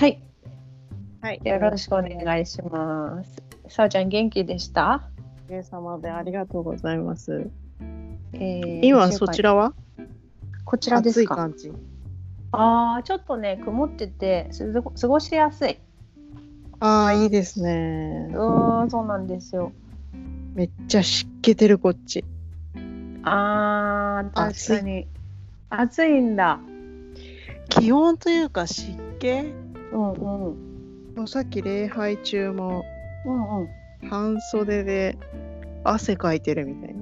はい、はい。よろしくお願いします。さおちゃん元気でした？お疲れ様でありがとうございます。えー今そちらは？こちらで暑すか？い感じ。ああ、ちょっとね曇ってて過ごしやすい。ああ、いいですねう。ーん、そうなんですよ。めっちゃ湿気てるこっち。ああ、確暑いかに暑いんだ。気温というか湿気？うんうんもうさっき礼拝中もうんうん。半袖で汗かいてるみたいな。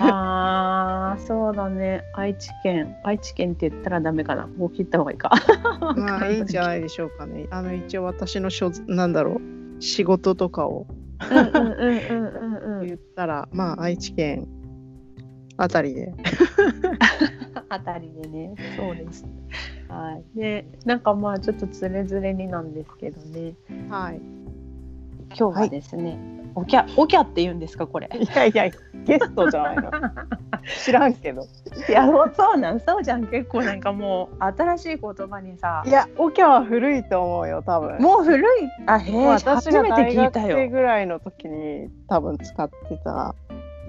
ああ、そうだね。愛知県、愛知県って言ったらダメかな。もう切った方がいいか。まあいいんじゃないでしょうかね。あの一応私の所なんだろう仕事とかをうんうんうんうんうんうん。言ったら、まあ愛知県あたりで。あたりでね、そうです。はい。で、なんかまあちょっとつれづれになんですけどね。はい。今日はですね、おきゃおきゃって言うんですかこれ。いやいやゲストじゃないの。知らんけど。いやそうなんそうじゃん結構なんかもう新しい言葉にさい。や、オキャは古いと思うよ、多分。もう古い？あへえ私が初めて聞いたよ。生ぐらいの時に多分使ってた。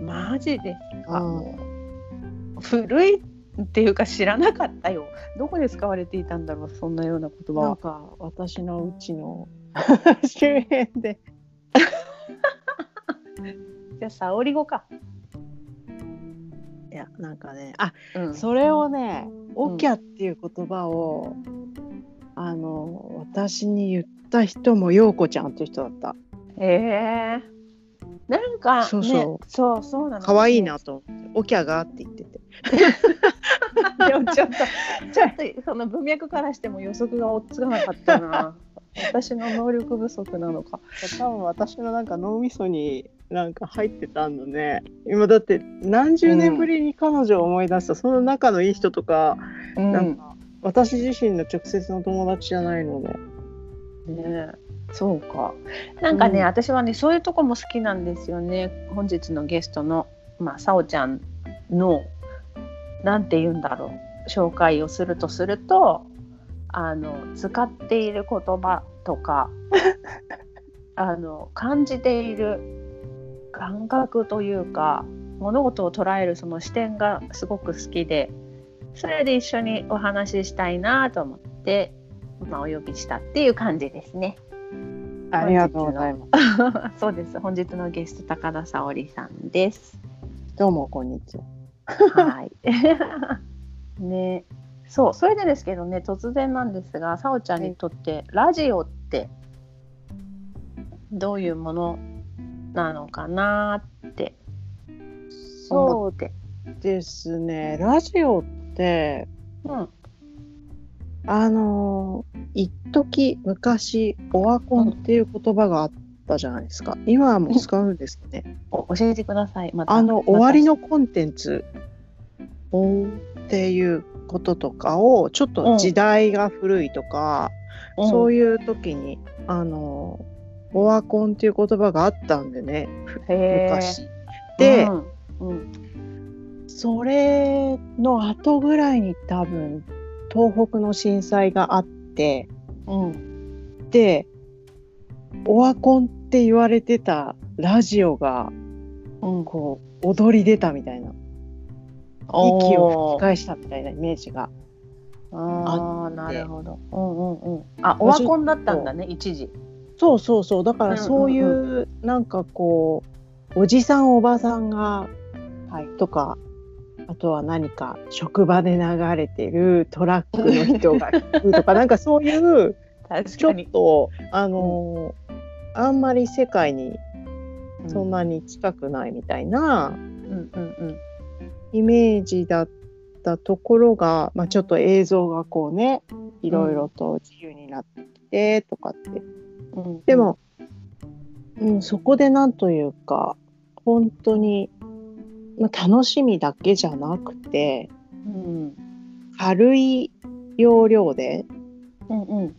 マジですか？うん古いっていうか知らなかったよ。どこで使われていたんだろうそんなような言葉は。なんか私のうちの周辺で。じゃあ沙織語か。いや、なんかね、あ、うんそれをね、オキャっていう言葉を、あの、私に言った人も陽子ちゃんっていう人だった。へえなんか、ね、そうそうそうそうなの。可愛いなと思って、オキャがって言ってて。でもちょっとちょっとその文脈からしても予測が追っつかなかったな。私の能力不足なのか。多分私のなんか脳みそになんか入ってたんだね今だって何十年ぶりに彼女を思い出した、その仲のいい人とか、うんなんか私自身の直接の友達じゃないのでねそうか。なんかね、うん私はねそういうとこも好きなんですよね。本日のゲストのまあさおちゃんのなんて言うんだろう紹介をするとするとあの使っている言葉とか あの感じている感覚というか物事を捉えるその視点がすごく好きでそれで一緒にお話ししたいなと思って、まあ、お呼びしたっていう感じですね。ありがとうございます そうです。本日のゲスト高田沙織さんです。どうもこんにちははい。ね、そう、それでですけどね、突然なんですが、さおちゃんにとってラジオってどういうものなのかなって思そうって。ですねラジオってうん、あの一時昔オワコンっていう言葉があったじゃないですか。今はもう使うんですかね。お教えてください。また。あの終わりののコンテンツっていうこととかをちょっと時代が古いとか、そういいう時にあのオワコンっていう言葉があったんでね。昔。で、うん。うん。それの後ぐらいに多分東北の震災があってうん、でオワコンって言われてたラジオがうん、こう踊り出たみたいな息を吹き返したみたいなイメージがああなるほど。うんうんうん。あ、オワコンだったんだね、一時。そうそうそうだからそういうなんかこうおじさんおばさんがはい。とかあとは何か職場で流れてるトラックの人が聞くとか なんかそういう確ちょっとあのーあんまり世界にそんな。なに近くないみたいなうん。うん。うん。イメージだったところが、まあ、ちょっと映像がこうねいろいろと自由になってきてとかって。うん。で、も、うん、そこでなんというか本当に、まあ、楽しみだけじゃなくてうん、軽い要領でうんうん。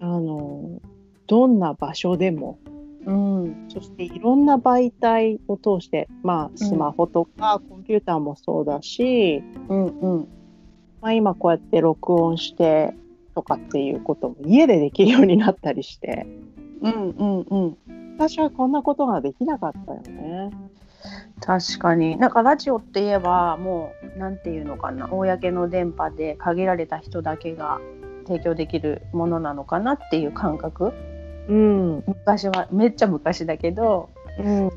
あのどんな場所でもうん。そしていろんな媒体を通して、まあ、スマホとかコンピューターもそうだし、うんうん。まあ、今こうやって録音してとかっていうことも家でできるようになったりして。うんうんうん。私はこんなことができなかったよね。確かに。なんかラジオって言えばもうなんていうのかな。公の電波で限られた人だけが提供できるものなのかなっていう感覚。うん、昔はめっちゃ昔だけど。うん、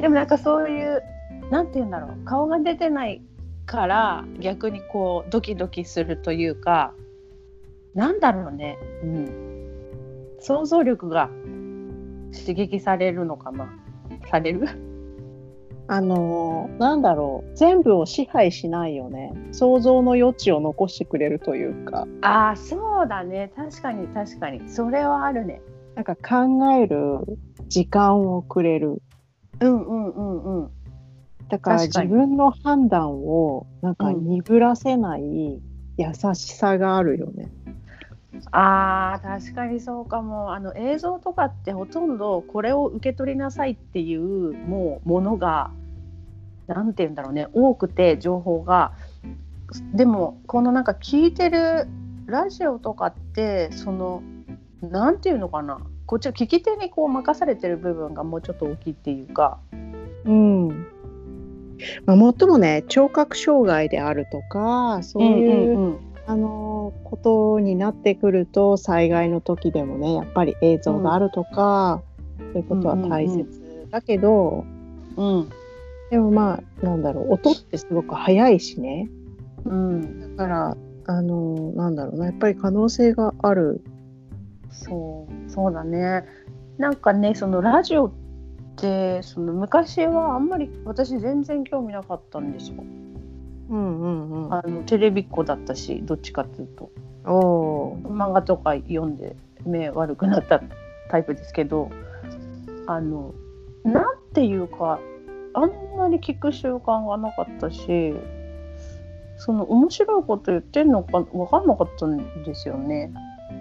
でもなんかそういうなんて言うんだろう。顔が出てないから逆にこうドキドキするというかなんだろうね、うん、想像力が刺激されるのかな。される？あのーなんだろう全部を支配しないよね。想像の余地を残してくれるというか。ああそうだね。確かに確かに。それはあるね。なんか考える時間をくれる。うんうんうんうん。だから自分の判断をなんか鈍らせない優しさがあるよね。あー確かにそうかも。あの映像とかってほとんどこれを受け取りなさいっていうもうものがなんて言うんだろうね。多くて情報が。でもこのなんか聞いてるラジオとかってそのなんていうのかな。こっちは聞き手にこう任されてる部分がもうちょっと大きいっていうか。うん。まあ、もっともね聴覚障害であるとかそういう、んうんあのことになってくると災害の時でもねやっぱり映像があるとか、そういうことは大切だけど、うんでもまあなんだろう音ってすごく速いしね。うん。だからあのなんだろうな。やっぱり可能性がある。そう。そうだね。なんかねそのラジオってその昔はあんまり私全然興味なかったんですよ。うんうんうん、あのテレビっ子だったしどっちかっていうと。おー。漫画とか読んで目悪くなったタイプですけどあのなんていうかあんまり聞く習慣がなかったしその面白いこと言ってんのか分かんなかったんですよね。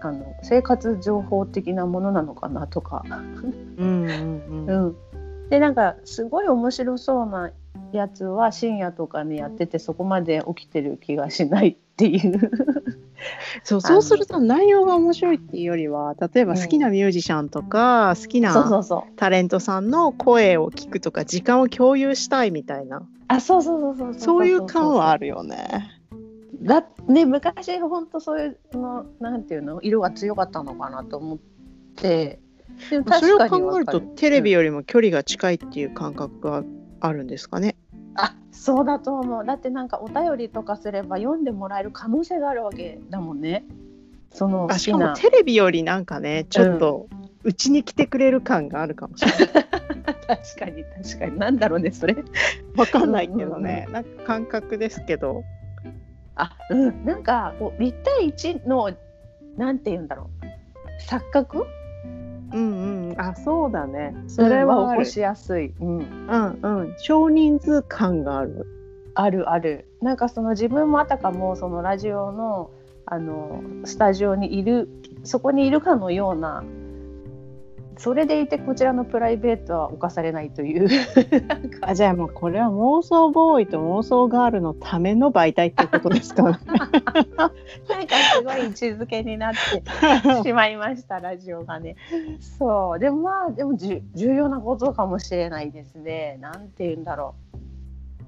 あの生活情報的なものなのかなとか。うんうんうんうん、でなんかすごい面白そうなやつは深夜とかにやっててそこまで起きてる気がしないっていう。そうそうすると内容が面白いっていうよりは例えば好きなミュージシャンとか、好きそうそなうそう。タレントさんの声を聞くとか時間を共有したいみたいなあそうそうそうそうそういう感はある。るよね。だね昔本当そういうのなんていうの色が強かったのかなと思って。でもそれを考えるとテレビよりも距離が近いっていう感覚があるんですかね。あそうだと思う。だってなんかお便りとかすれば読んでもらえる可能性があるわけだもんね。そのしかもテレビよりなんかねちょっとうちに来てくれる感があるかもしれない。確かに確かに。なんだろうねそれ。わかんないけどね、なんか感覚ですけど。あうん。なんかこう1対1のなんて言うんだろう。錯覚うんうん、あそうだね。そそれは起こしやすい、うん、うんうん、少人数感がある。あるある。なんかその自分もあたかもそのラジオのあのスタジオにいるそこにいるかのようなそれでいてこちらのプライベートは侵されないという あじゃあもうこれは妄想ボーイと妄想ガールのための媒体ってことですか？なんかすごい位置づけになってしまいましたラジオがね。そうでもまあでもじゅ重要なことかもしれないですね。なんて言うんだろ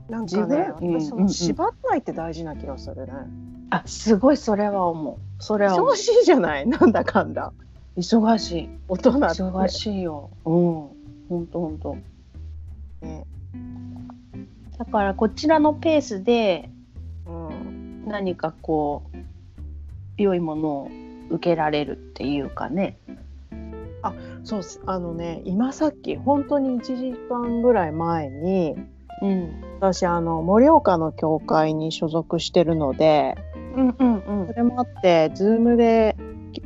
なんかね私も縛らないって大事な気がするね。う。あすごいそれは思う。それは思う忙しいじゃないなんだかんだ。忙しい大人って。忙しいよ。うん本当本当。ねだからこちらのペースでうん何かこう良いものを受けられるっていうかね。そうっすあのね今さっき本当に1時間ぐらい前にうん私あの盛岡の教会に所属してるのでうんうんうんそれもあってズームで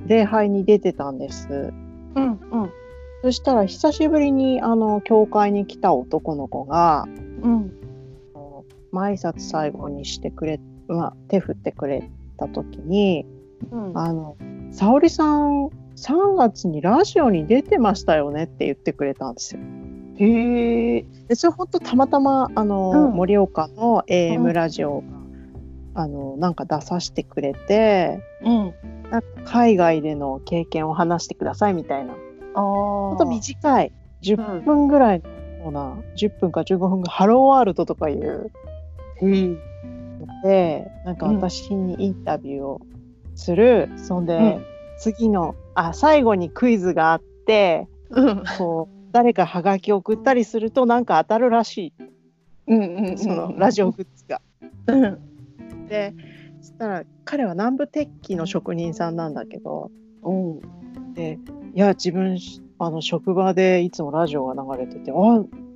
礼拝に出てたんです。うんうんそしたら久しぶりにあの教会に来た男の子がうん挨拶最後にしてくれ、まあ、手振ってくれた時にうん。あの沙織さん3月にラジオに出てましたよねって言ってくれたんですよ。へえ。でそれ本当たまたまあの、うん盛岡のう AM んラジオがあのなんか出させてくれてうん。なんか海外での経験を話してくださいみたいなあほんとあ。短い10分ぐらいのコーナー、10分か15分ぐらいハローワールドとかいううん。のでなんか私にインタビューをする、そんで、うん次のあ最後にクイズがあってうん。こう誰かハガキ送ったりするとなんか当たるらしうん。うん。いそのラジオ。グッズが。うん。でそしたら彼は南部鉄器の職人さんなんだけどうん。でいや自分あの職場でいつもラジオが流れててあ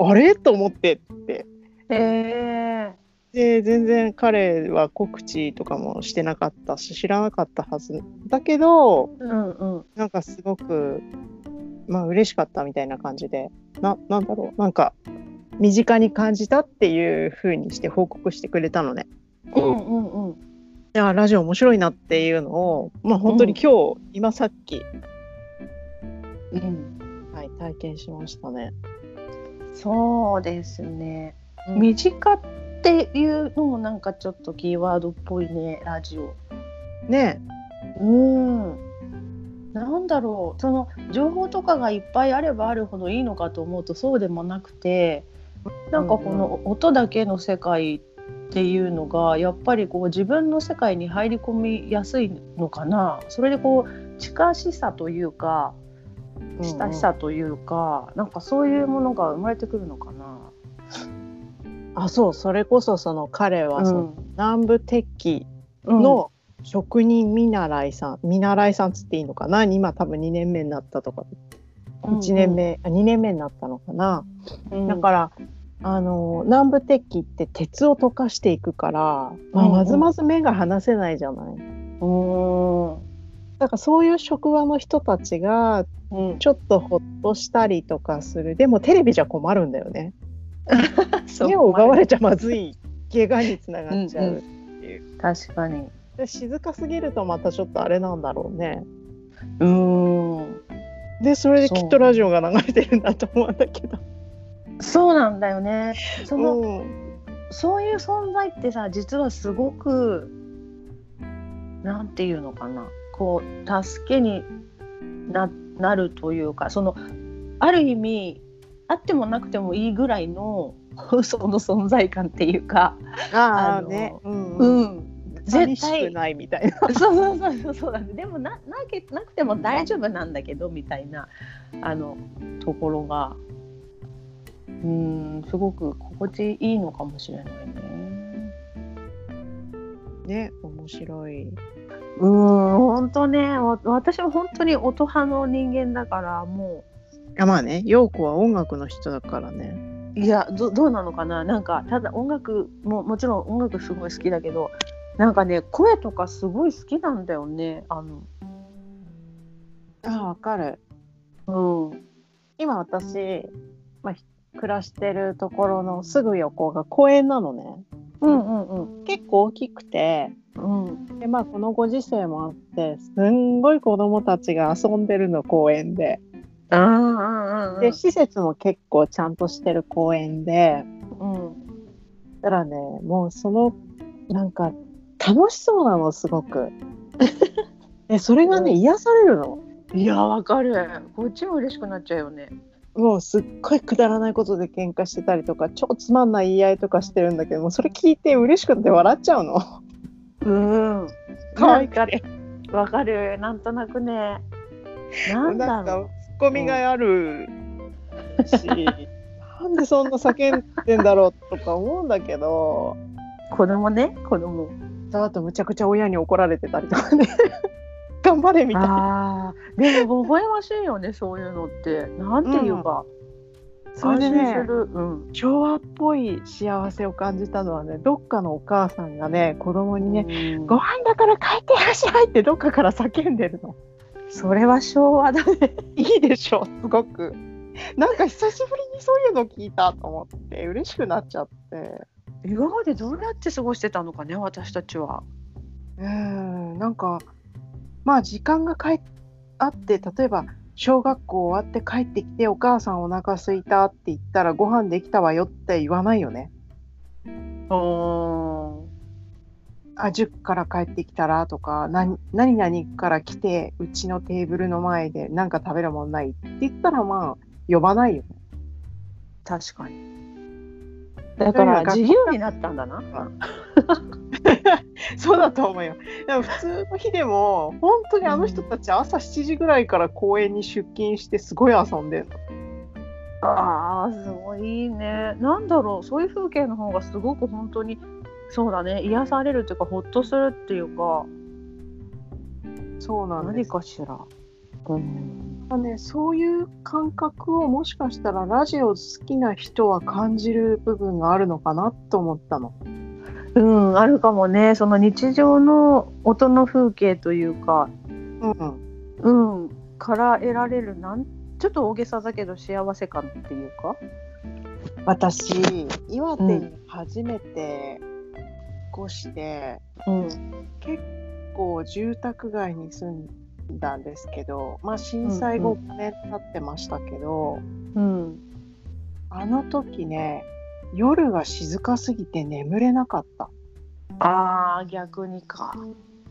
あれ？と思ってってへえ。で全然彼は告知とかもしてなかったし知らなかったはずだけどうん。うん。なんかすごくまあ嬉しかったみたいな感じでななんだろうなんか身近に感じたっていう風にして報告してくれたのね。うん。うん。うん。いやラジオ面白いなっていうのをまあ本当に今日、今さっき、うん。はい、体験しましたね。そうですね。うん身近っていうのもなんかちょっとキーワードっぽいねラジオ。ねうん。なんだろうその情報とかがいっぱいあればあるほどいいのかと思うとそうでもなくてなんかこの音だけの世界っていうのがやっぱりこう自分の世界に入り込みやすいのかな。それでこう近しさというか親しさというか、なんかそういうものが生まれてくるのかな。あそうそれこそその彼はその、南部鉄器うん。の職人見習いさん、見習いさんつっていいのかな。今多分2年目になったとか。1年、目、あ2年目になったのかな、うん。だからあの南部鉄器って鉄を溶かしていくから、まあ、うんうんまずまず目が離せないじゃない。うんだからそういう職場の人たちがうん、ちょっとほっとしたりとかするでもテレビじゃ困るんだよね。目を奪われちゃまずい怪我につながっちゃう。うん確かに。で静かすぎるとまたちょっとあれなんだろうね。うんでそれできっとラジオが流れてるんだと思うんだけど。そうなんだよね。その、うんそういう存在ってさ実はすごくなんていうのかなこう助けにななるというかそのある意味あってもなくてもいいぐらいの その存在感っていうか、ああね。うんうん、絶対ないみたいな。そうそうそうそうそうだねでもななけなくても大丈夫なんだけどみたいなあのところがうんすごく心地いいのかもしれないね。ね面白い。うん本当ねわ私は本当に音派の人間だからもあまあね陽子は音楽の人だからね。ういやどどうなのかな？なんかただ音楽ももちろん音楽すごい好きだけどなんかね声とかすごい好きなんだよねあのあわかる。うん今私、まあ、ひ暮らしてるところのすぐ横が公園なのね。うんうんうん。結構大きくて。うん。で、まあ、このご時世もあってすんごい子供たちが遊んでるの公園で。あで施設も結構ちゃんとしてる公園で。うん。だからねもうそのなんか楽しそうなのすごく。でそれがねうん。癒されるの？いやわかる。こっちも嬉しくなっちゃうよねもうすっごいくだらないことで喧嘩してたりとか超つまんない言い合いとかしてるんだけどもうそれ聞いて嬉しくて笑っちゃうの。うん。可愛くて。わかる。なんとなくね。なんだろう。ツッコミがある。し、なんでそんな叫んでんだろうとか思うんだけど。子供ね子供。あとむちゃくちゃ親に怒られてたりとかね頑張れみたいな。でも微笑ましいよねそういうのってなんていうか、それでねうん昭和っぽい幸せを感じたのはねどっかのお母さんがね子供にね、うんご飯だから帰ってらっしゃいってどっかから叫んでるの。それは昭和だね いいでしょすごく。なんか久しぶりにそういうの聞いたと思って嬉しくなっちゃって。今までどうやって過ごしてたのかね私たちはうんなんかまあ時間がかいあって例えば小学校終わって帰ってきてお母さんお腹空いたって言ったらご飯できたわよって言わないよね。うんあ塾から帰ってきたらとか何何々から来てうちのテーブルの前で何か食べるもんないって言ったらまあ呼ばないよね。確かに。だから自由になったんだな。そうだと思うよ。でも普通の日でも本当にあの人たち朝7時ぐらいから公園に出勤してすごい遊んでるの。ああすごいね。なんだろうそういう風景の方がすごく本当にそうだね癒されるっていうかほっとするっていうかそうなんです何かしら。うん、ね、そういう感覚をもしかしたらラジオ好きな人は感じる部分があるのかなと思ったの。うん、あるかもね。その日常の音の風景というか、うん、うん、から得られるなんちょっと大げさだけど幸せ感っていうか。私岩手に初めて引っ越して、うん。結構住宅街に住んだんですけど、まあ、震災後5年経ってましたけど、うん、あの時ね夜が静かすぎて眠れなかった。あー逆にか。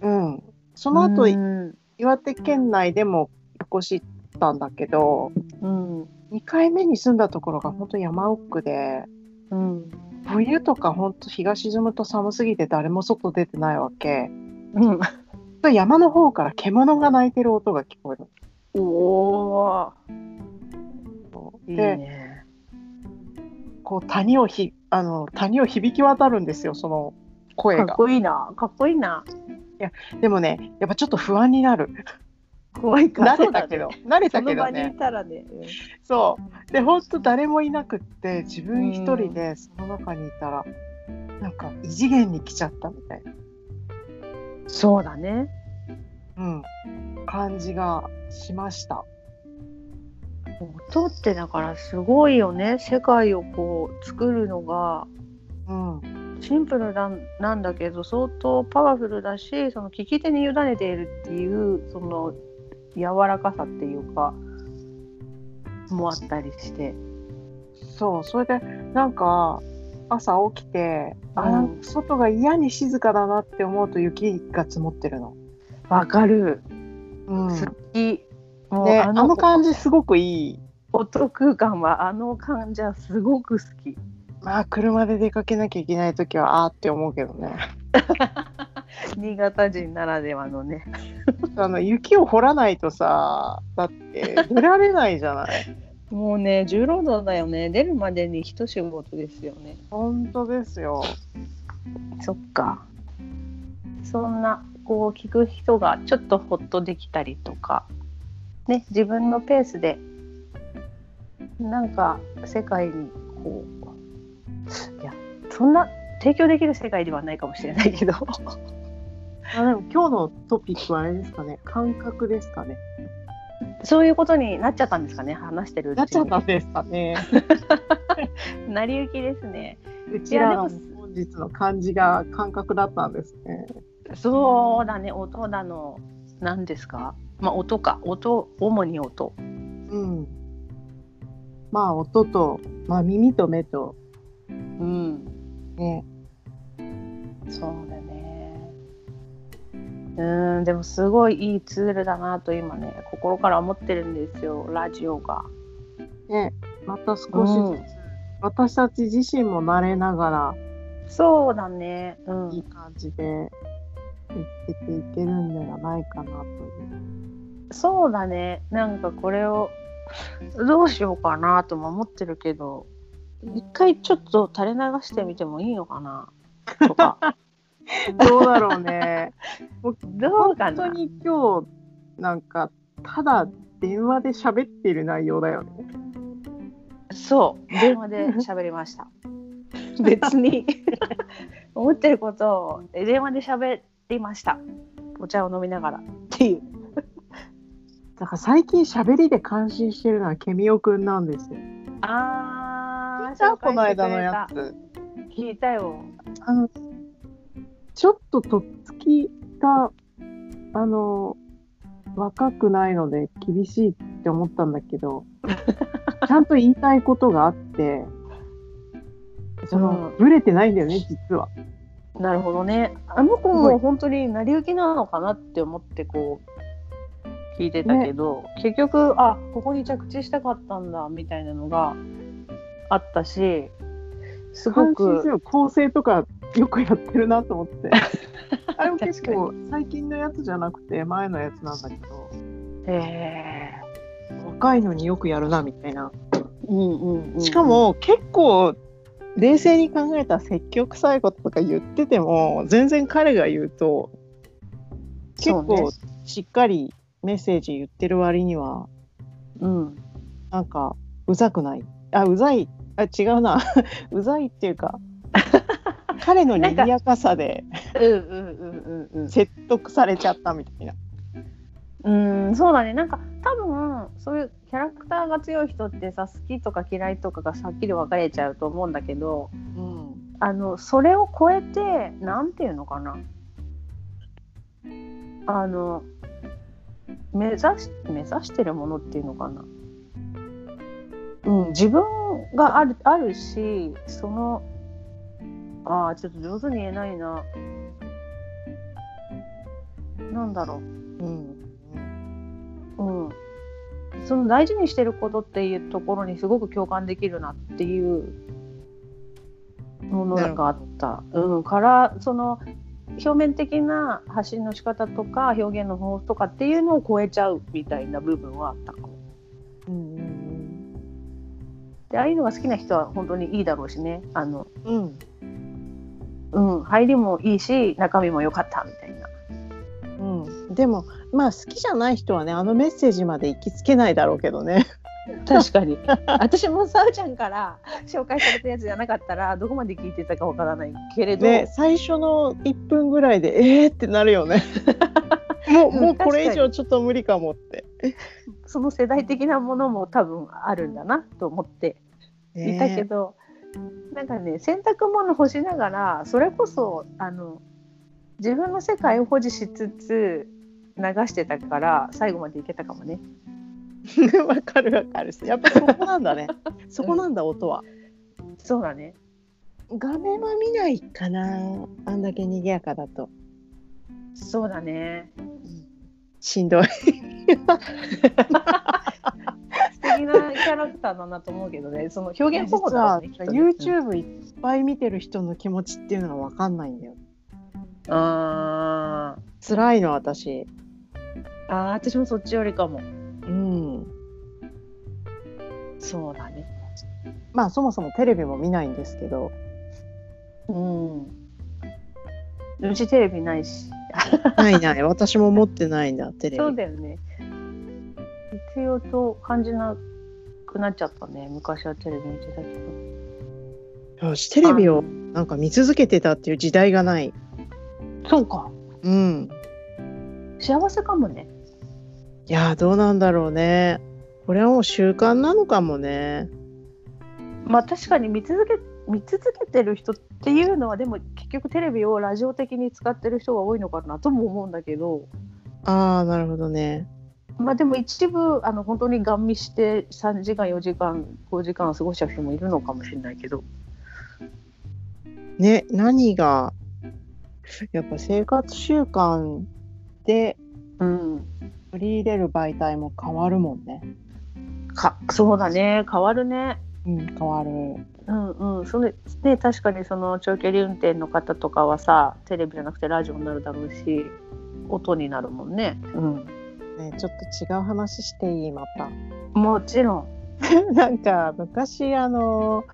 うん、その後、うん。岩手県内でも引っ越したんだけどうん。2回目に住んだところが本当山奥でうん。冬とか本当日が沈むと寒すぎて誰も外出てないわけ。うん、山の方から獣が鳴いてる音が聞こえる。おおいいでね。こう谷をひあの谷を響き渡るんですよその声が。かっこいいな。かっこいいな。でもねやっぱちょっと不安になる。怖いか慣れたけど、慣れたけどその場にいねたらね。そう。で本当誰もいなくって自分一人でその中にいたらなんか異次元に来ちゃったみたいな、そうだね。うん、感じがしました音ってだからすごいよね。世界をこう作るのがうんシンプルなんなんだけど相当パワフルだし、その聞き手に委ねているっていうその柔らかさっていうかもあったりして。そうそれでなんか朝起きて、あうんなんか外が嫌に静かだなって思うと雪が積もってるの。わかる。うん好き。ね、あの感じすごくいい。音空間はあの感じはすごく好き。まあ車で出かけなきゃいけない時はあーって思うけどね。新潟人ならではのね。あの雪を掘らないとさだって出られないじゃない。もうね重労働だよね。出るまでに一仕事ですよね。本当ですよ。そっか。そんなこう聞く人がちょっとホッとできたりとか、ね自分のペースでなんか世界にこういやそんな提供できる世界ではないかもしれないけど。あでも今日のトピックはあれですかね感覚ですかね。そういうことになっちゃったんですかね話してるうちになっちゃったんですかね。成り行きですね。うちらの本日の感じが感覚だったんですね。そうだね音だの何ですか？まあ音か。音主に音。うん。まあ音と、まあ耳と目と。うん。ね。そうだね。うんでもすごいいいツールだなと今ね心から思ってるんですよラジオが。ね、また少しずつ、うん。私たち自身も慣れながそうだね。うらいいん感じで生きてていけるんではないかなという。そうだね。なんかこれをどうしようかなとも思ってるけど一回ちょっと垂れ流してみてもいいのかな？とか。どうだろうね。どうかな？本当に今日なんかただ電話で喋ってる内容だよね。そう。電話で喋りました。別に。思ってることを電話で喋りました。お茶を飲みながらっていうだから最近喋りで感心してるのはケミオくんなんですよ。あーじゃあこの間のやつ。聞いたよあのちょっととっつきがあの若くないので厳しいって思ったんだけど ちゃんと言いたいことがあってその、うんブレてないんだよね実は。なるほどねあの子も本当に成り行きなのかなって思ってこう聞いてたけど、結局あここに着地したかったんだみたいなのがあったしすごくく構成とかよくやってるなと思って。あれも結構最近のやつじゃなくて前のやつなんだけど。へ若いのによくやるなみたいな。えうんうんうん、しかも結構冷静に考えた積極臭いこととか言ってても全然彼が言うと結構しっかりメッセージ言ってる割にはうん。なんかうざくない？あうざい。あ違うな。うざいっていうか 彼の賑やかさで説得されちゃったみたいな。うん、そうだね。なんか多分そういうキャラクターが強い人ってさ好きとか嫌いとかがはっきり分かれちゃうと思うんだけどうん。あのそれを超えてなんていうのかな。あの目指し目指してるものっていうのかな、うん、自分があるあるしそのああちょっと上手に言えないな。なんだろう。うん。うん、その大事にしてることっていうところにすごく共感できるなっていうものがあった、うん、からその表面的な発信の仕方とか表現の方法とかっていうのを超えちゃうみたいな部分はあったかも。うんうんでああいうのが好きな人は本当にいいだろうしねあの、うんうん、入りもいいし中身も良かったみたいな。うん、でもまあ好きじゃない人はねあのメッセージまで行きつけないだろうけどね。確かに私もさうちゃんから紹介されたやつじゃなかったらどこまで聞いてたかわからないけれど、で最初の1分ぐらいでえーってなるよね。もううんもうこれ以上ちょっと無理かもって。その世代的なものも多分あるんだなと思っていたけど、なんかね洗濯物干しながらそれこそあの自分の世界を保持しつつ流してたから最後までいけたかもね。ね わかるわかる。やっぱそこなんだね。そこなんだ音は。そうだね。画面は見ないかな。あんだけ賑やかだと。そうだね。しんどい。素敵なキャラクターだなと思うけどね。その表現方法だね。YouTube いっぱい見てる人の気持ちっていうのがわかんないんだよ。あー辛いの私。あー私もそっちよりかも。うん。そうだね。まあそもそもテレビも見ないんですけど。うん。うちテレビないし。ないない。私も持ってないんだ、テレビ。そうだよね。必要と感じなくなっちゃったね。昔はテレビ見てたけど。よしテレビをなんか見続けてたっていう時代がない。そうか。うん。幸せかもね。いやーどうなんだろうね。これはもう習慣なのかもね。まあ確かに見続け見続けてる人っていうのはでも結局テレビをラジオ的に使ってる人が多いのかなとも思うんだけどああ、なるほどね。まあでも一部あの本当にガン見して3時間4時間5時間過ごしちゃう人もいるのかもしれないけどね、何が、やっぱ生活習慣でうん取り入れる媒体も変わるもんね。かそうだね。変わるね。うん、変わる。うんうん。それね確かにその長距離運転の方とかはさテレビじゃなくてラジオになるだろうし音になるもんね。うん。ね、ちょっと違う話していい？また。もちろん。なんか昔あの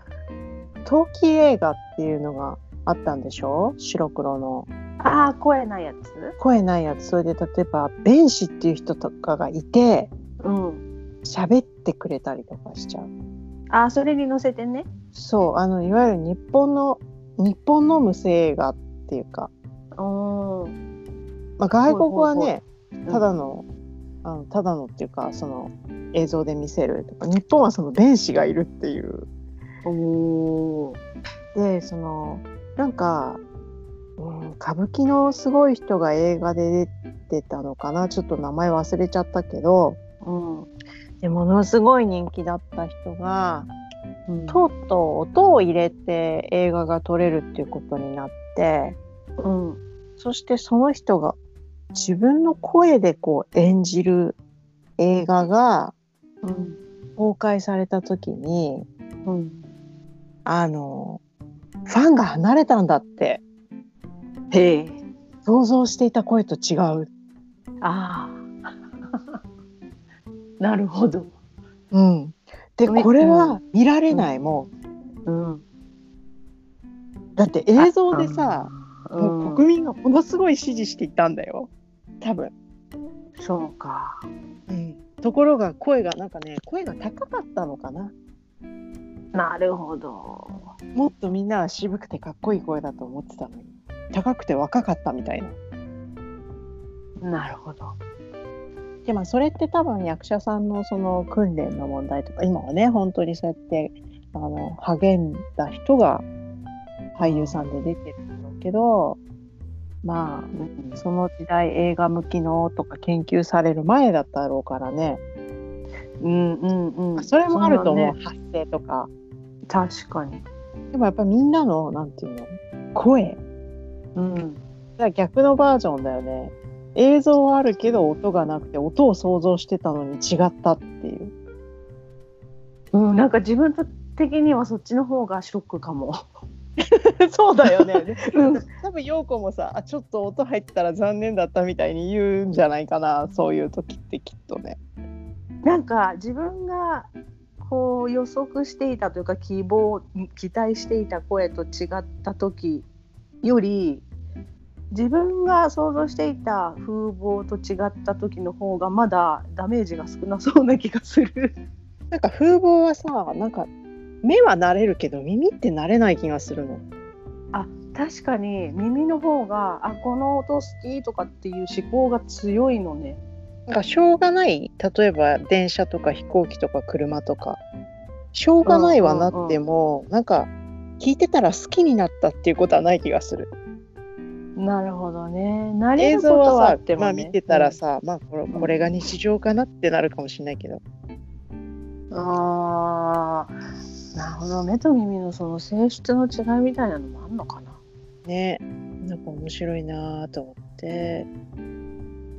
陶器映画っていうのがあったんでしょ？白黒のああ声ないやつ？声ないやつ。それで例えば弁士っていう人とかがいてうん喋ってくれたりとかしちゃう。ああそれに乗せてね。そうあのいわゆる日本の日本の無声映画っていうか、うんまあ、外国はねただのあのただのっていうかその映像で見せるとか。日本はその弁士がいるっていう。おー。でそのなんか、うん、歌舞伎のすごい人が映画で出てたのかな？ちょっと名前忘れちゃったけど。うん。でものすごい人気だった人がうん。とうとう音を入れて映画が撮れるっていうことになってうん。そしてその人が自分の声でこう演じる映画がうん。公開された時にうん。あのファンが離れたんだってへえ。想像していた声と違う。ああ。なるほど。うん、でねこれは見られない、もう。ん。うだって映像でさ、もう国民がものすごい支持していたんだよ。多分、そうか。うん、ところが声がなんかね声が高かったのかな。なるほど。もっとみんなは渋くてかっこいい声だと思ってたのに高くて若かったみたいな。なるほど。でもそれって多分役者さんのその訓練の問題とか今はね本当にそうやってあの励んだ人が俳優さんで出てるんだろうけどまあその時代映画向きのとか研究される前だったろうからね。うんうんうん。それもあると思う、ね。発声とか。確かに。でもやっぱみんなのなんていうの？声うんだから逆のバージョンだよね映像はあるけど音がなくて音を想像してたのに違ったっていううん、なんか自分的にはそっちの方がショックかも。そうだよね。うん多分陽子もさあちょっと音入ったら残念だったみたいに言うんじゃないかなそういう時ってきっとね。なんか自分がこう予測していたというか希望期待していた声と違った時より自分が想像していた風貌と違った時の方がまだダメージが少なそうな気がする。なんか風貌はさなんか目は慣れるけど耳って慣れない気がするの。あ確かに耳の方があこの音好きとかっていう思考が強いのね。なんかしょうがない例えば電車とか飛行機とか車とかしょうがないはなっても、なんか聞いてたら好きになったっていうことはない気がする。なるほどね。慣れ映ること像はあっても、ね、まあ見てたらさ、まあこれこれが日常かなってなるかもしれないけど。ああ、なるほど。目と耳のその性質の違いみたいなのもあんのかな。ねなんか面白いなと思って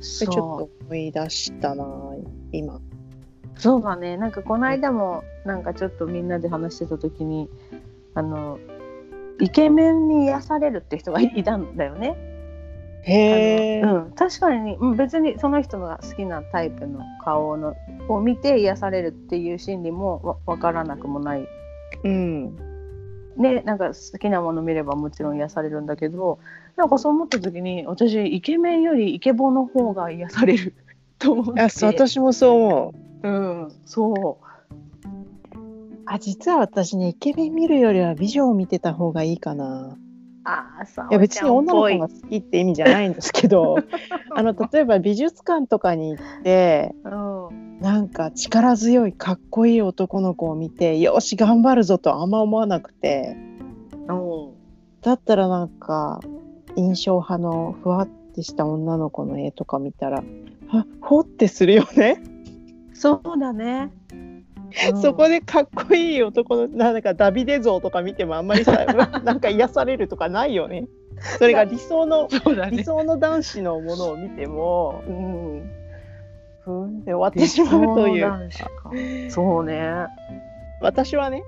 でちょっとそ思い出したな今う。そうだね。なんかこの間もなんかちょっとみんなで話してた時に、あのイケメンに癒されるって人がいたんだよね。へうん、確かにうん別にその人が好きなタイプの顔のを見て癒されるっていう心理もわ分からなくもない。うん。ね、なんか好きなもの見ればもちろん癒されるんだけどなんかそう思った時に私イケメンよりイケボの方が癒されると思って。あそう私もそう思う。うんそうあ実は私ねイケメン見るよりは美女を見てた方がいいかな。ああそう。いや別に女の子が好きって意味じゃないんですけど。あの例えば美術館とかに行ってなんか力強いかっこいい男の子を見てよし頑張るぞとあんま思わなくて。うんだったらなんか印象派のふわってした女の子の絵とか見たらあほってするよね、そうだね、うんそこでかっこいい男のなんかダビデ像とか見てもあんまりさ なんか癒されるとかないよね。それが理想の ね。理想の男子のものを見てもうん。ふーん。で終わってしまうというか。そうね。私はね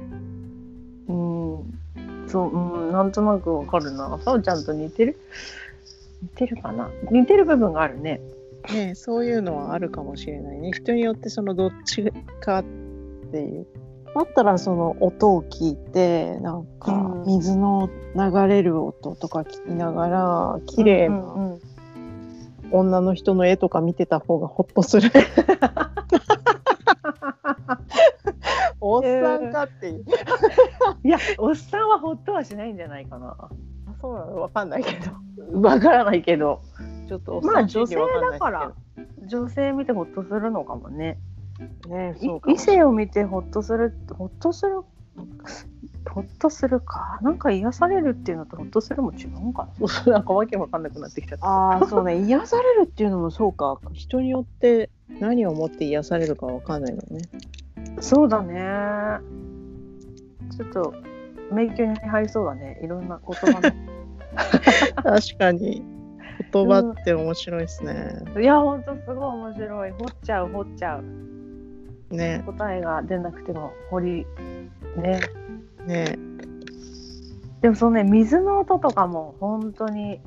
うん。そううんなんとなくわかるな。さおちゃんと似てる？似てるかな？似てる部分があるね。ねそういうのはあるかもしれないね。人によってそのどっちかっていうだったらその音を聞いてなんかうん水の流れる音とか聞きながら綺麗うな女の人の絵とか見てた方がほっとする。おっさんかっていう。いやおっさんはほっとはしないんじゃないかなそうなの？わかんないけど。わからないけどちょっとおっさんまあ女性だから女性見てほっとするのかもね。ねいそう異性を見てほっとするほっとするほっとするか？なんか癒されるっていうのとほっとするも違うのかな？なんかわけわかんなくなってきちゃった。ああそうね。癒されるっていうのもそうか。人によって何をもって癒されるかわかんないのね。そうだね。ちょっと迷宮に入りそうだね。いろんな言葉の。確かに。言葉って面白いですね。いやほんとすごい面白い。掘っちゃう掘っちゃうね。答えが出なくても掘りね。ね。でもそのね水の音とかも本当に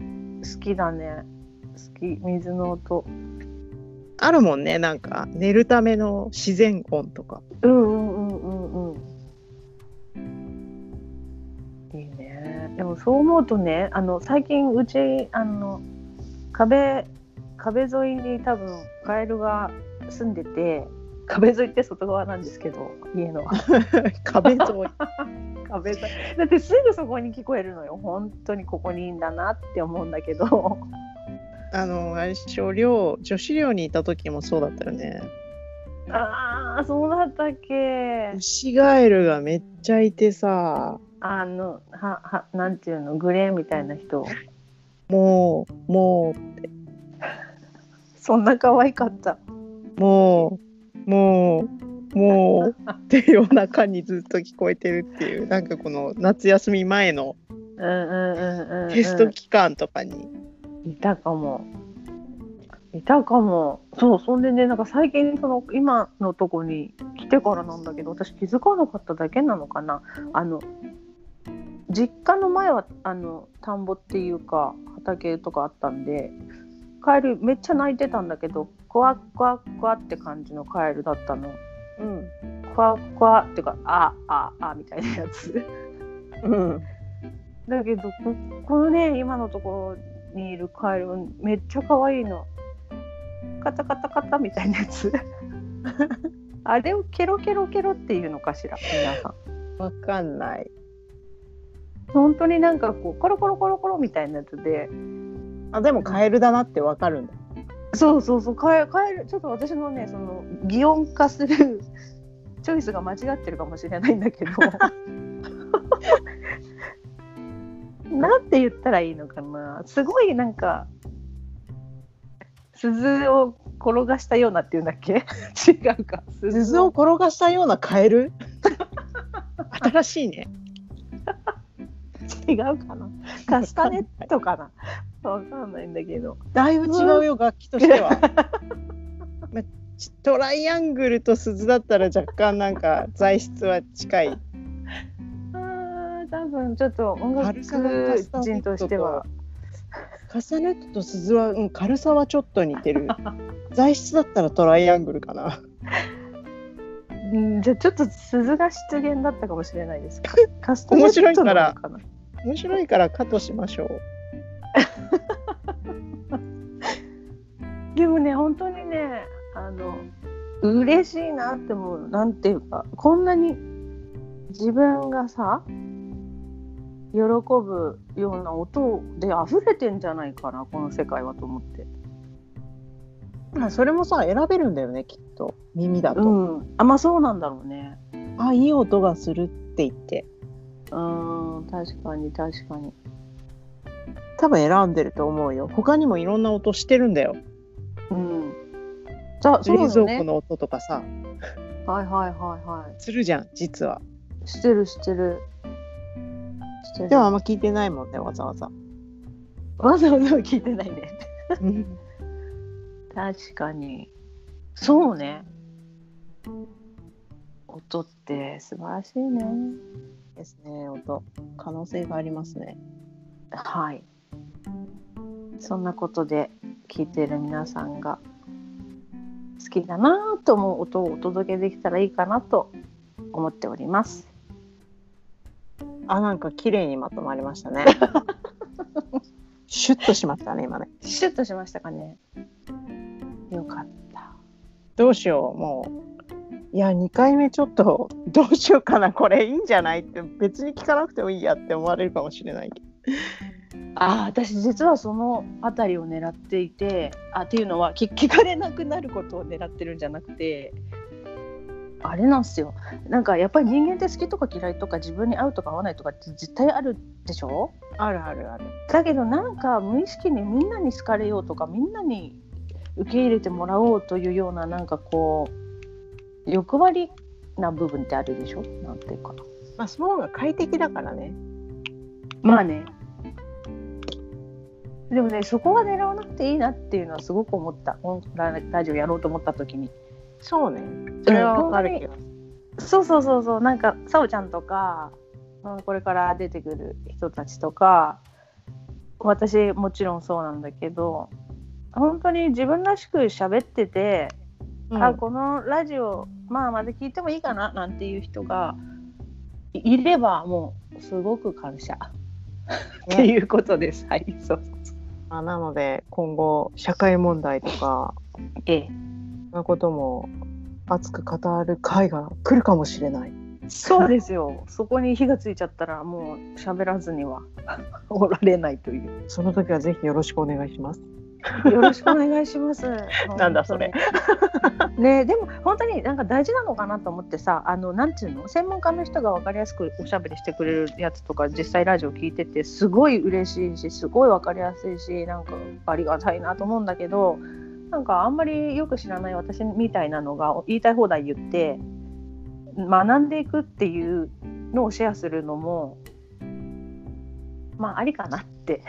好きだね。好き水の音。あるもんねなんか寝るための自然音とか。うんうんうんうんうん。いいね。でもそう思うとねあの最近うちあの壁壁沿いに多分カエルが住んでて壁沿いって外側なんですけど家の。壁沿い。壁沿い。だってすぐそこに聞こえるのよ。本当にここにいいんだなって思うんだけど。あのあれ少量女子寮にいた時もそうだったよね。ああそうだったっけ。ウシガエルがめっちゃいてさ。あのははなんていうの？グレーみたいな人。もうも そんな可愛かった。うもうもうもうって夜中にずっと聞こえてるっていうなんかこの夏休み前のテスト期間とかに。いたかも。いたかも。そうそんでねなんか最近その今のとこに来てからなんだけど私気づかなかっただけなのかな。あの実家の前はあの田んぼっていうか畑とかあったんでカエルめっちゃ鳴いてたんだけどクワックワックワって感じのカエルだったの。うん。クワックワっていうかあああみたいなやつ。うん、だけどここのね今のところにいるカエルめっちゃ可愛いの。カタカタカタみたいなやつ。あれをケロケロケロっていうのかしら皆さん。わかんない。本当になんかこうコロコロコロコロみたいなやつであでもカエルだなってわかるんだ。そうそうそう。カエカエルちょっと私のねその擬音化する チョイスが間違ってるかもしれないんだけど。なんて言ったらいいのかな。すごいなんか鈴を転がしたようなっていうんだっけ？違うか。鈴を転がしたようなカエル？新しいね。違うかな。カスタネットかなわかんないんだけどだいぶ違うよ楽器としては。まちトライアングルと鈴だったら若干なんか材質は近い。あー多分ちょっと音楽人としてはカスタネットと鈴は、うん、軽さはちょっと似てる。材質だったらトライアングルかな。うんじゃあちょっと鈴が出現だったかもしれないですか。面白いから面白いからカットしましょう。でもね本当にねあの嬉しいなって思うなんていうかこんなに自分がさ喜ぶような音で溢れてんじゃないかなこの世界はと思って。あそれもさ選べるんだよねきっと耳だと。うん、あまあそうなんだろうね。あいい音がするって言ってうん確かに確かに。多分選んでると思うよ。他にもいろんな音してるんだよ。うん。じゃあそうね。蔵庫の音とかさはいはいはいはい。するじゃん実は。してるしてる。してるでもあんま聞いてないもんねわざわざ。わざわざ聞いてないね。うん確かに。そうね。音って素晴らしいね。ですね音可能性がありますね。はい。そんなことで聞いている皆さんが好きだなと思う音をお届けできたらいいかなと思っております。あなんか綺麗にまとまりましたね。シュッとしましたね今ね。シュッとしましたかね。よかった。どうしようもう。いや2回目ちょっとどうしようかなこれいいんじゃないって別に聞かなくてもいいやって思われるかもしれないけど。ああ私実はその辺りを狙っていてあっていうのは聞 聞かれなくなることを狙ってるんじゃなくてあれなんですよ。なんかやっぱり人間って好きとか嫌いとか自分に合うとか合わないとかって絶対あるでしょ？あるあるある。だけどなんか無意識にみんなに好かれようとかみんなに受け入れてもらおうというようななんかこう欲張りな部分ってあるでしょ？なんていうか。なまあその方が快適だからね。まあねでもねそこは狙わなくていいなっていうのはすごく思った。ララジオやろうと思った時に。そうね。それはわかる気がそうそうそうそう。なんかさおちゃんとかうんこれから出てくる人たちとか私もちろんそうなんだけど本当に自分らしく喋ってて、うん。あこのラジオまあまだ聞いてもいいかななんていう人がいいればもうすごく感謝、っていうことです。はいそうあなので今後社会問題とかええそういうことも熱く語る回が来るかもしれない。そうですよ。そこに火がついちゃったらもう喋らずには おられないという。その時はぜひよろしくお願いします。よろしくお願いします。なんだそれ。ねでも本当になんか大事なのかなと思ってさあのなんていうの？専門家の人が分かりやすくおしゃべりしてくれるやつとか実際ラジオ聞いててすごい嬉しいしすごい分かりやすいしなんかありがたいなと思うんだけどなんかあんまりよく知らない私みたいなのが言いたい放題言って学んでいくっていうのをシェアするのもまあありかなって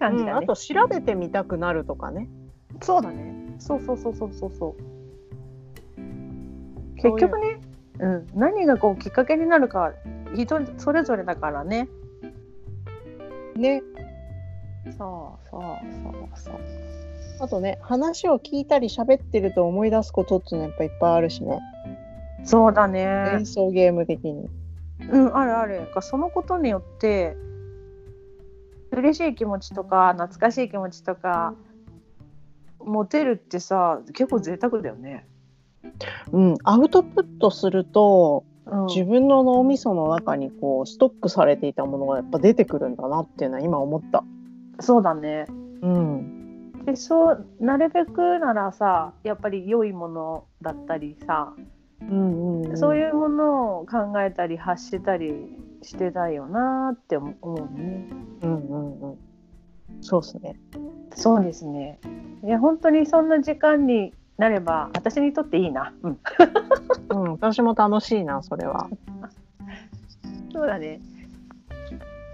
感じだね。あと調べてみたくなるとかね。そうだね。そうそうそうそうそうそう。結局ね、うん、何がこうきっかけになるか人それぞれだからね。ね。そうそうそうそう。あとね話を聞いたり喋ってると思い出すことっていうのはやっぱいっぱいあるしね。そうだね演。奏ゲーム的に。うんあるある。そのことによって嬉しい気持ちとか懐かしい気持ちとか持てるってさ結構贅沢だよね。うん、アウトプットするとうん、自分の脳みその中にこうストックされていたものがやっぱ出てくるんだなっていうのは今思った。そうだね。うん。でそうなるべくならさやっぱり良いものだったりさ、うんうん、そういうものを考えたり発したりしてたいよなって思うね。うんうんうん。そうですね。そうですね。いや本当にそんな時間になれば私にとっていいな。うん、うん、私も楽しいな、それは。そうだね。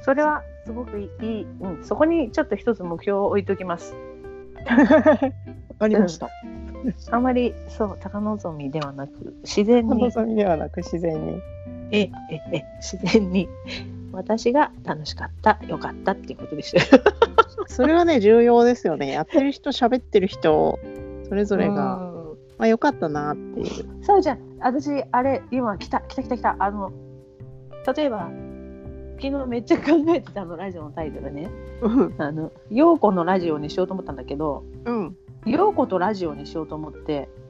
それはすごくいい、うん、そこにちょっと一つ目標を置いときます。わかりました。あまりそう高望みではなく自然に望みではなく自然に。えええ自然に私が楽しかったよかったっていうことでした。それはね、重要ですよね。やってる人、喋ってる人、それぞれが、うんまあ、よかったなっていう。そうじゃん私あれ今来た来た来た来たあの例えば昨日めっちゃ考えてたのラジオのタイトルねうん。あの陽子のラジオにしようと思ったんだけどうん。陽子とラジオにしようと思ってあ、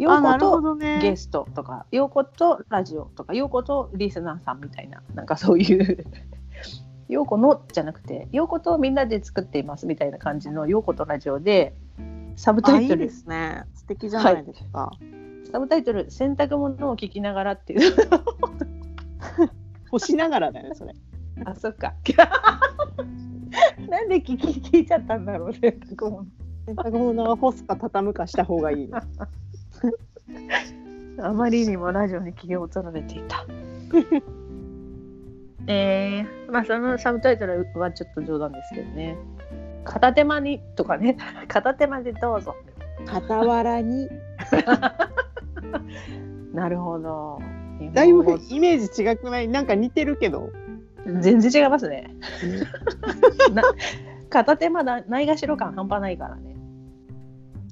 陽子と。ゲストとか陽子とラジオとか陽子とリスナーさんみたいななんかそういう 陽子のじゃなくて陽子とみんなで作っていますみたいな感じの陽子とラジオでサブタイトルあいいですね。素敵じゃないですか。サブタイトル「洗濯物を聞きながら」っていう 干しながらだよね、それ。あそっかなんで聞き聞いちゃったんだろう洗濯物洗濯物は干すか畳むかした方がいい。あまりにもラジオに気を取られていた。えー、まあそのサブタイトルはちょっと冗談ですけどね。片手間にとかね。片手間でどうぞ。傍らに。なるほど。だいぶイメージ違くない？なんか似てるけど。全然違いますね。な片手間だないがしろ感半端ないからね。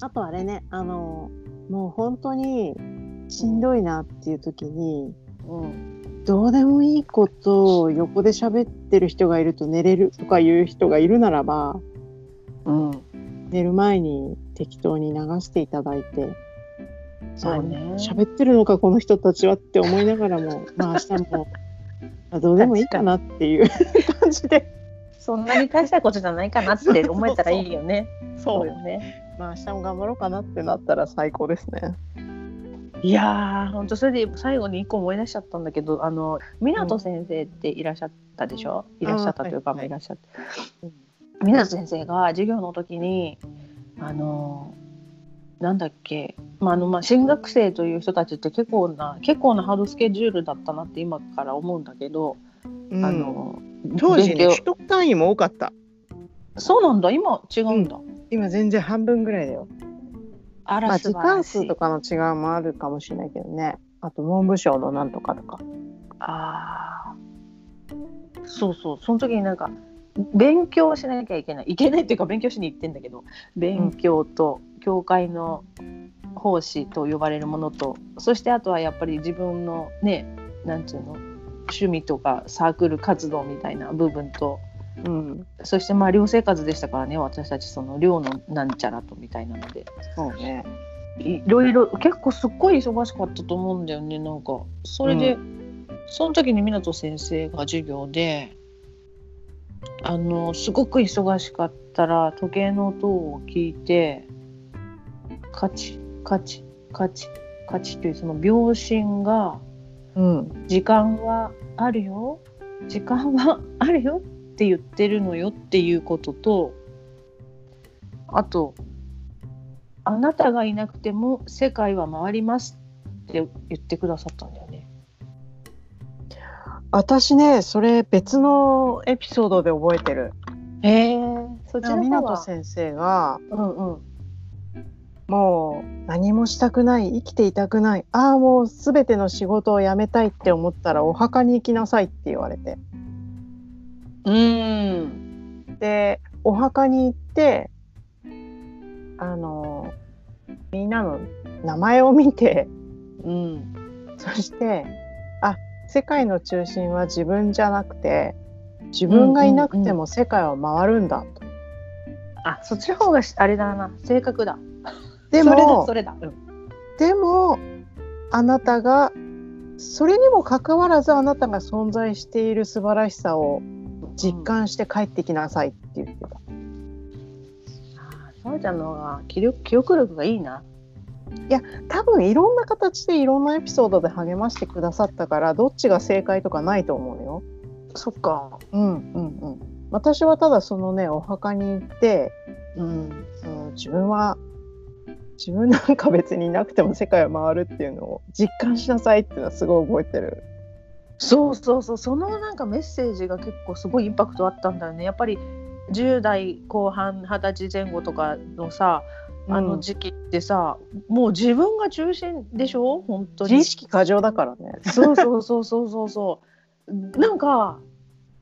あとあれね、あの、もう本当にしんどいなっていう時に、うん。どうでもいいことを横で喋ってる人がいると寝れるとかいう人がいるならば、うん。寝る前に適当に流していただいて、そうね。あ喋ってるのかこの人たちはって思いながらも、まあ明日も、あどうでもいいかなっていう感じで、そんなに大したことじゃないかなって思えたらいいよね。そうよねまあ明日も頑張ろうかなってなったら最高ですね。いやーほんとそれで最後に一個思い出しちゃったんだけどあの湊先生っていらっしゃったでしょ、いらっしゃったというか、はいはい。らっしゃって。湊先生が授業の時にあのなんだっけ、まああのまあ、新学生という人たちって結構な結構なハードスケジュールだったなって今から思うんだけど、あの当時ね取得単位も多かった。そうなんだ。今違うんだ、今全然半分ぐらいだよ。あまあ時間数とかの違いもあるかもしれないけどね。あと文部省のなんとかとか。ああそうそう。その時になんか勉強しなきゃいけない。いけないっていうか勉強しに行ってんだけど。勉強と教会の奉仕と呼ばれるものと。そしてあとはやっぱり自分のねなんていうの？趣味とかサークル活動みたいな部分とうん。そしてまあ寮生活でしたからね私たちその寮のなんちゃらとみたいなので。そうね。いろいろ結構すっごい忙しかったと思うんだよねなんか。それで、その時に湊先生が授業であのすごく忙しかったら時計の音を聞いてカチカチカチカチというその秒針がうん。時間はあるよ。時間はあるよって言ってるのよっていうこととあとあなたがいなくても世界は回りますって言ってくださったんだよね。私ねそれ別のエピソードで覚えてる。へえそっちの方湊は先生がうんうん。もう何もしたくない生きていたくないああもう全ての仕事を辞めたいって思ったらお墓に行きなさいって言われてうーん。でお墓に行ってあのみんなの名前を見てうん。そしてあ世界の中心は自分じゃなくて自分がいなくても世界は回るんだと。あそっちの方がしあれだな。正確だ。でそれだもそれだ、うん。でもあなたがそれにもかかわらずあなたが存在している素晴らしさを実感して帰ってきなさいって言ってた。あーさおちゃんの方が記憶記憶力がいいな多分いろんな形でいろんなエピソードで励ましてくださったからどっちが正解とかないと思うよ。そっかうんうんうん。私はただそのねお墓に行って、うんうん、自分は自分なんか別にいなくても世界は回るっていうのを実感しなさいっていうのはすごい覚えてる。そうそうそうそのなんかメッセージが結構すごいインパクトあったんだよねやっぱり10代後半20歳前後とかのさあの時期ってさ、もう自分が中心でしょ？本当に自意識過剰だからね。そうそうそうそうそうそうなんか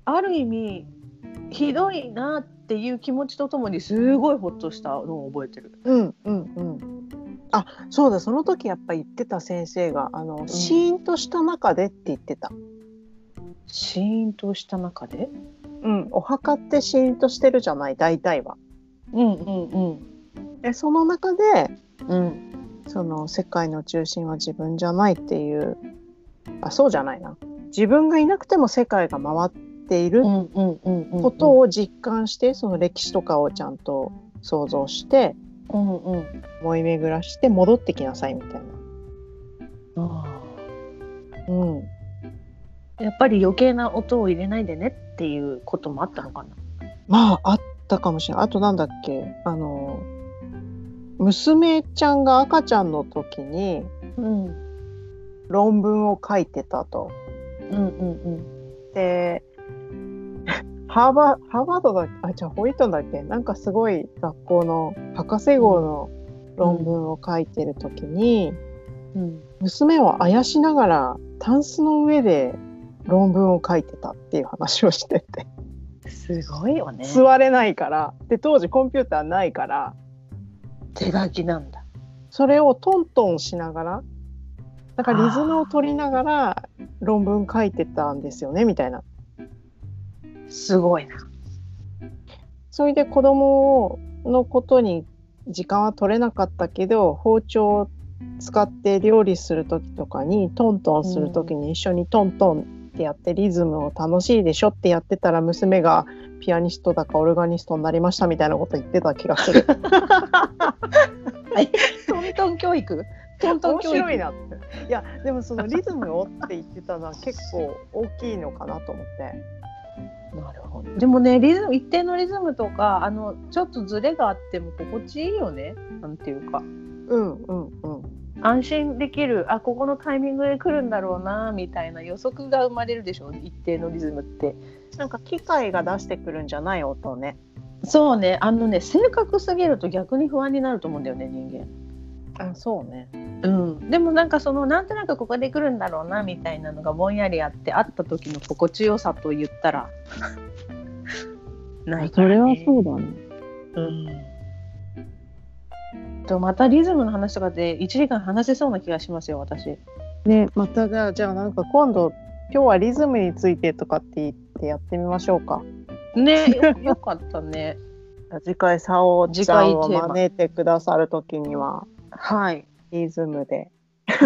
ある意味ひどいなっていう気持ちとともにすごいホッとしたのを覚えてる。うんうんうん。あそうだその時やっぱ言ってた先生があの、シーンとした中でって言ってた。シーンとした中で？うん、お墓ってシーンとしてるじゃない？大体は。うんうんうん。でその中でうん。その世界の中心は自分じゃないっていうあそうじゃないな。自分がいなくても世界が回っているうんうんうんうん。ことを実感してその歴史とかをちゃんと想像してうんうん思い巡らして戻ってきなさいみたいな。あうん、ーやっぱり余計な音を入れないでねっていうこともあったのかな。まああったかもしれない。あとなんだっけ？あの娘ちゃんが赤ちゃんの時にうん論文を書いてたと。うんうんでハーバハーバードだっけあじゃあホイットンだっけ？なんかすごい学校の博士号の論文を書いてる時に、うんうん娘をあやしながらタンスの上で論文を書いてたっていう話をしててすごいよね。座れないからで当時コンピューターないから手書きなんだ。それをトントンしながらだからリズムを取りながら論文書いてたんですよねみたいな。すごいな。それで子供のことに時間は取れなかったけど包丁を使って料理する時とかにトントンする時に一緒にトントンってやってリズムを楽しいでしょってやってたら娘がピアニストだかオルガニストになりましたみたいなこと言ってた気がする。トントン教育？トントン面教育？白いなって。いやでもそのリズムをって言ってたのは結構大きいのかなと思って。なるほど。でもね、リズム一定のリズムとか、あのちょっとズレがあっても心地いいよね。なんていうか。うんうんうん。安心できるあここのタイミングで来るんだろうなみたいな予測が生まれるでしょ一定のリズムってなんか機械が出してくるんじゃない音ねそうねあのね正確すぎると逆に不安になると思うんだよね人間あそうね。うん、でもなんかそのなんとなくここで来るんだろうなみたいなのがぼんやりあって会った時の心地よさと言ったらないから、ね、うだね。うん。とまたリズムの話とかで1時間話せそうな気がしますよ私。ねまたがじゃあなんか今度今日はリズムについてとかって言ってやってみましょうか。ねよ よかったね。次回さお次ちゃんを招いてくださる時にははい。リズムで。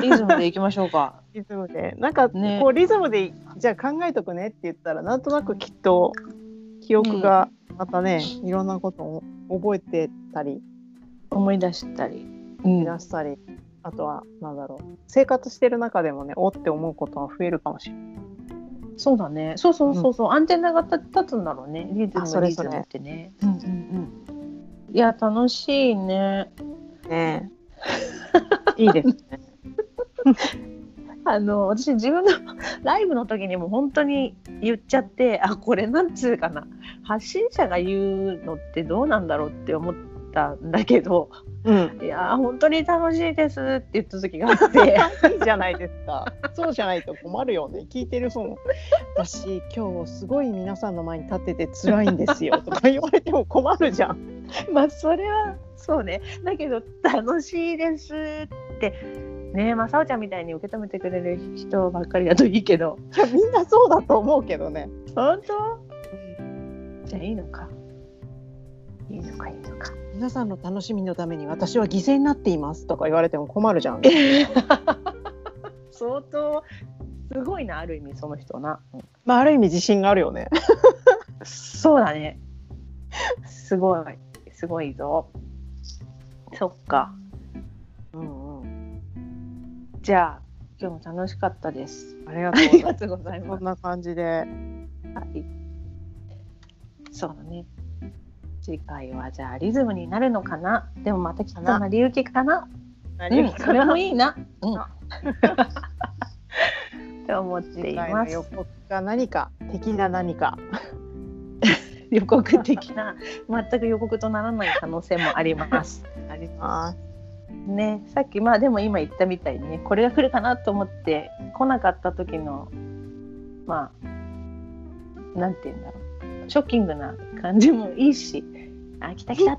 リズムでいきましょうか。リズムで。なんかね。こうリズムでじゃあ考えとくねって言ったらなんとなくきっと記憶がまたね、いろんなことを覚えてたり思い出したり、うん。出したり、あとはなんだろう。生活してる中でもねおって思うことが増えるかもしれない。そうだね。そうそうそうそう、アンテナが立立つんだろうね。リズあそれそれ。ムリズムってね。うんうんうん。いや楽しいね。ね。えいいですね。あの私自分の ライブの時にも本当に言っちゃってあこれなんつうかな発信者が言うのってどうなんだろうって思ったんだけどうん、いや本当に楽しいですって言った時があって いいじゃないですか。そうじゃないと困るよね。聞いてる方も。私、今日すごい皆さんの前に立ってて辛いんですよとか言われても困るじゃん。まあそれはそうね。だけど楽しいですってねまあさおちゃんみたいに受け止めてくれる人ばっかりだといいけど。いや、みんなそうだと思うけどね。本当？じゃあいいのか。いいのかいいのか。皆さんの楽しみのために私は犠牲になっていますとか言われても困るじゃん。相当すごいなある意味その人な、まあ、ある意味自信があるよね。そうだね。すごいすごいぞそっかうんうん。じゃあ今日も楽しかったですありがあとうございます。こんな感じで。はいそうだね次回はじゃあリズムになるのかな？でもまたきっと成り行きかなうん、それもいいな。うん。って 思っています。の予告が何か？的な何か？予告的な全く予告とならない可能性もあります。あります。ね、さっきまあでも今言ったみたいにね、これが来るかなと思って来なかった時のまあなんて言うんだろう、ショッキングな感じもいいし、あ来た来たっ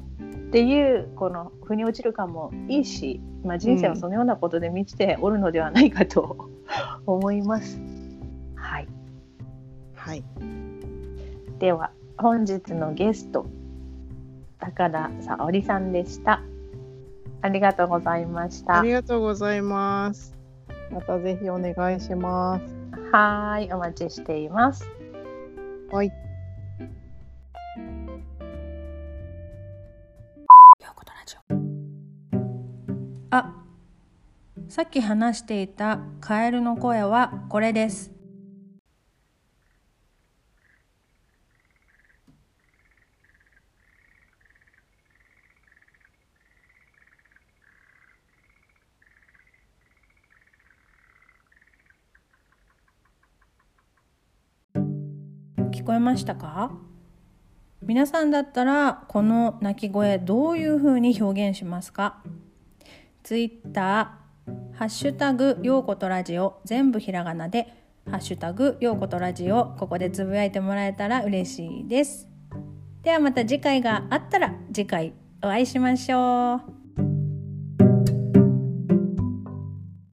ていうこの腑に落ちる感もいいし、まあ人生はそのようなことで満ちておるのではないかと 思います。はい。はい。では本日のゲスト高田沙織さんでしたありがとうございましたありがとうございます。またぜひお願いします。はーいお待ちしていますはい。あさっき話していたカエルの声はこれです聞こえましたか？皆さんだったらこの鳴き声どういうふうに表現しますか？ツイッター、ハッシュタグ、ようことラジオ、全部ひらがなで、ハッシュタグ、ようことラジオ、ここでつぶやいてもらえたら嬉しいです。ではまた次回があったら次回お会いしましょう。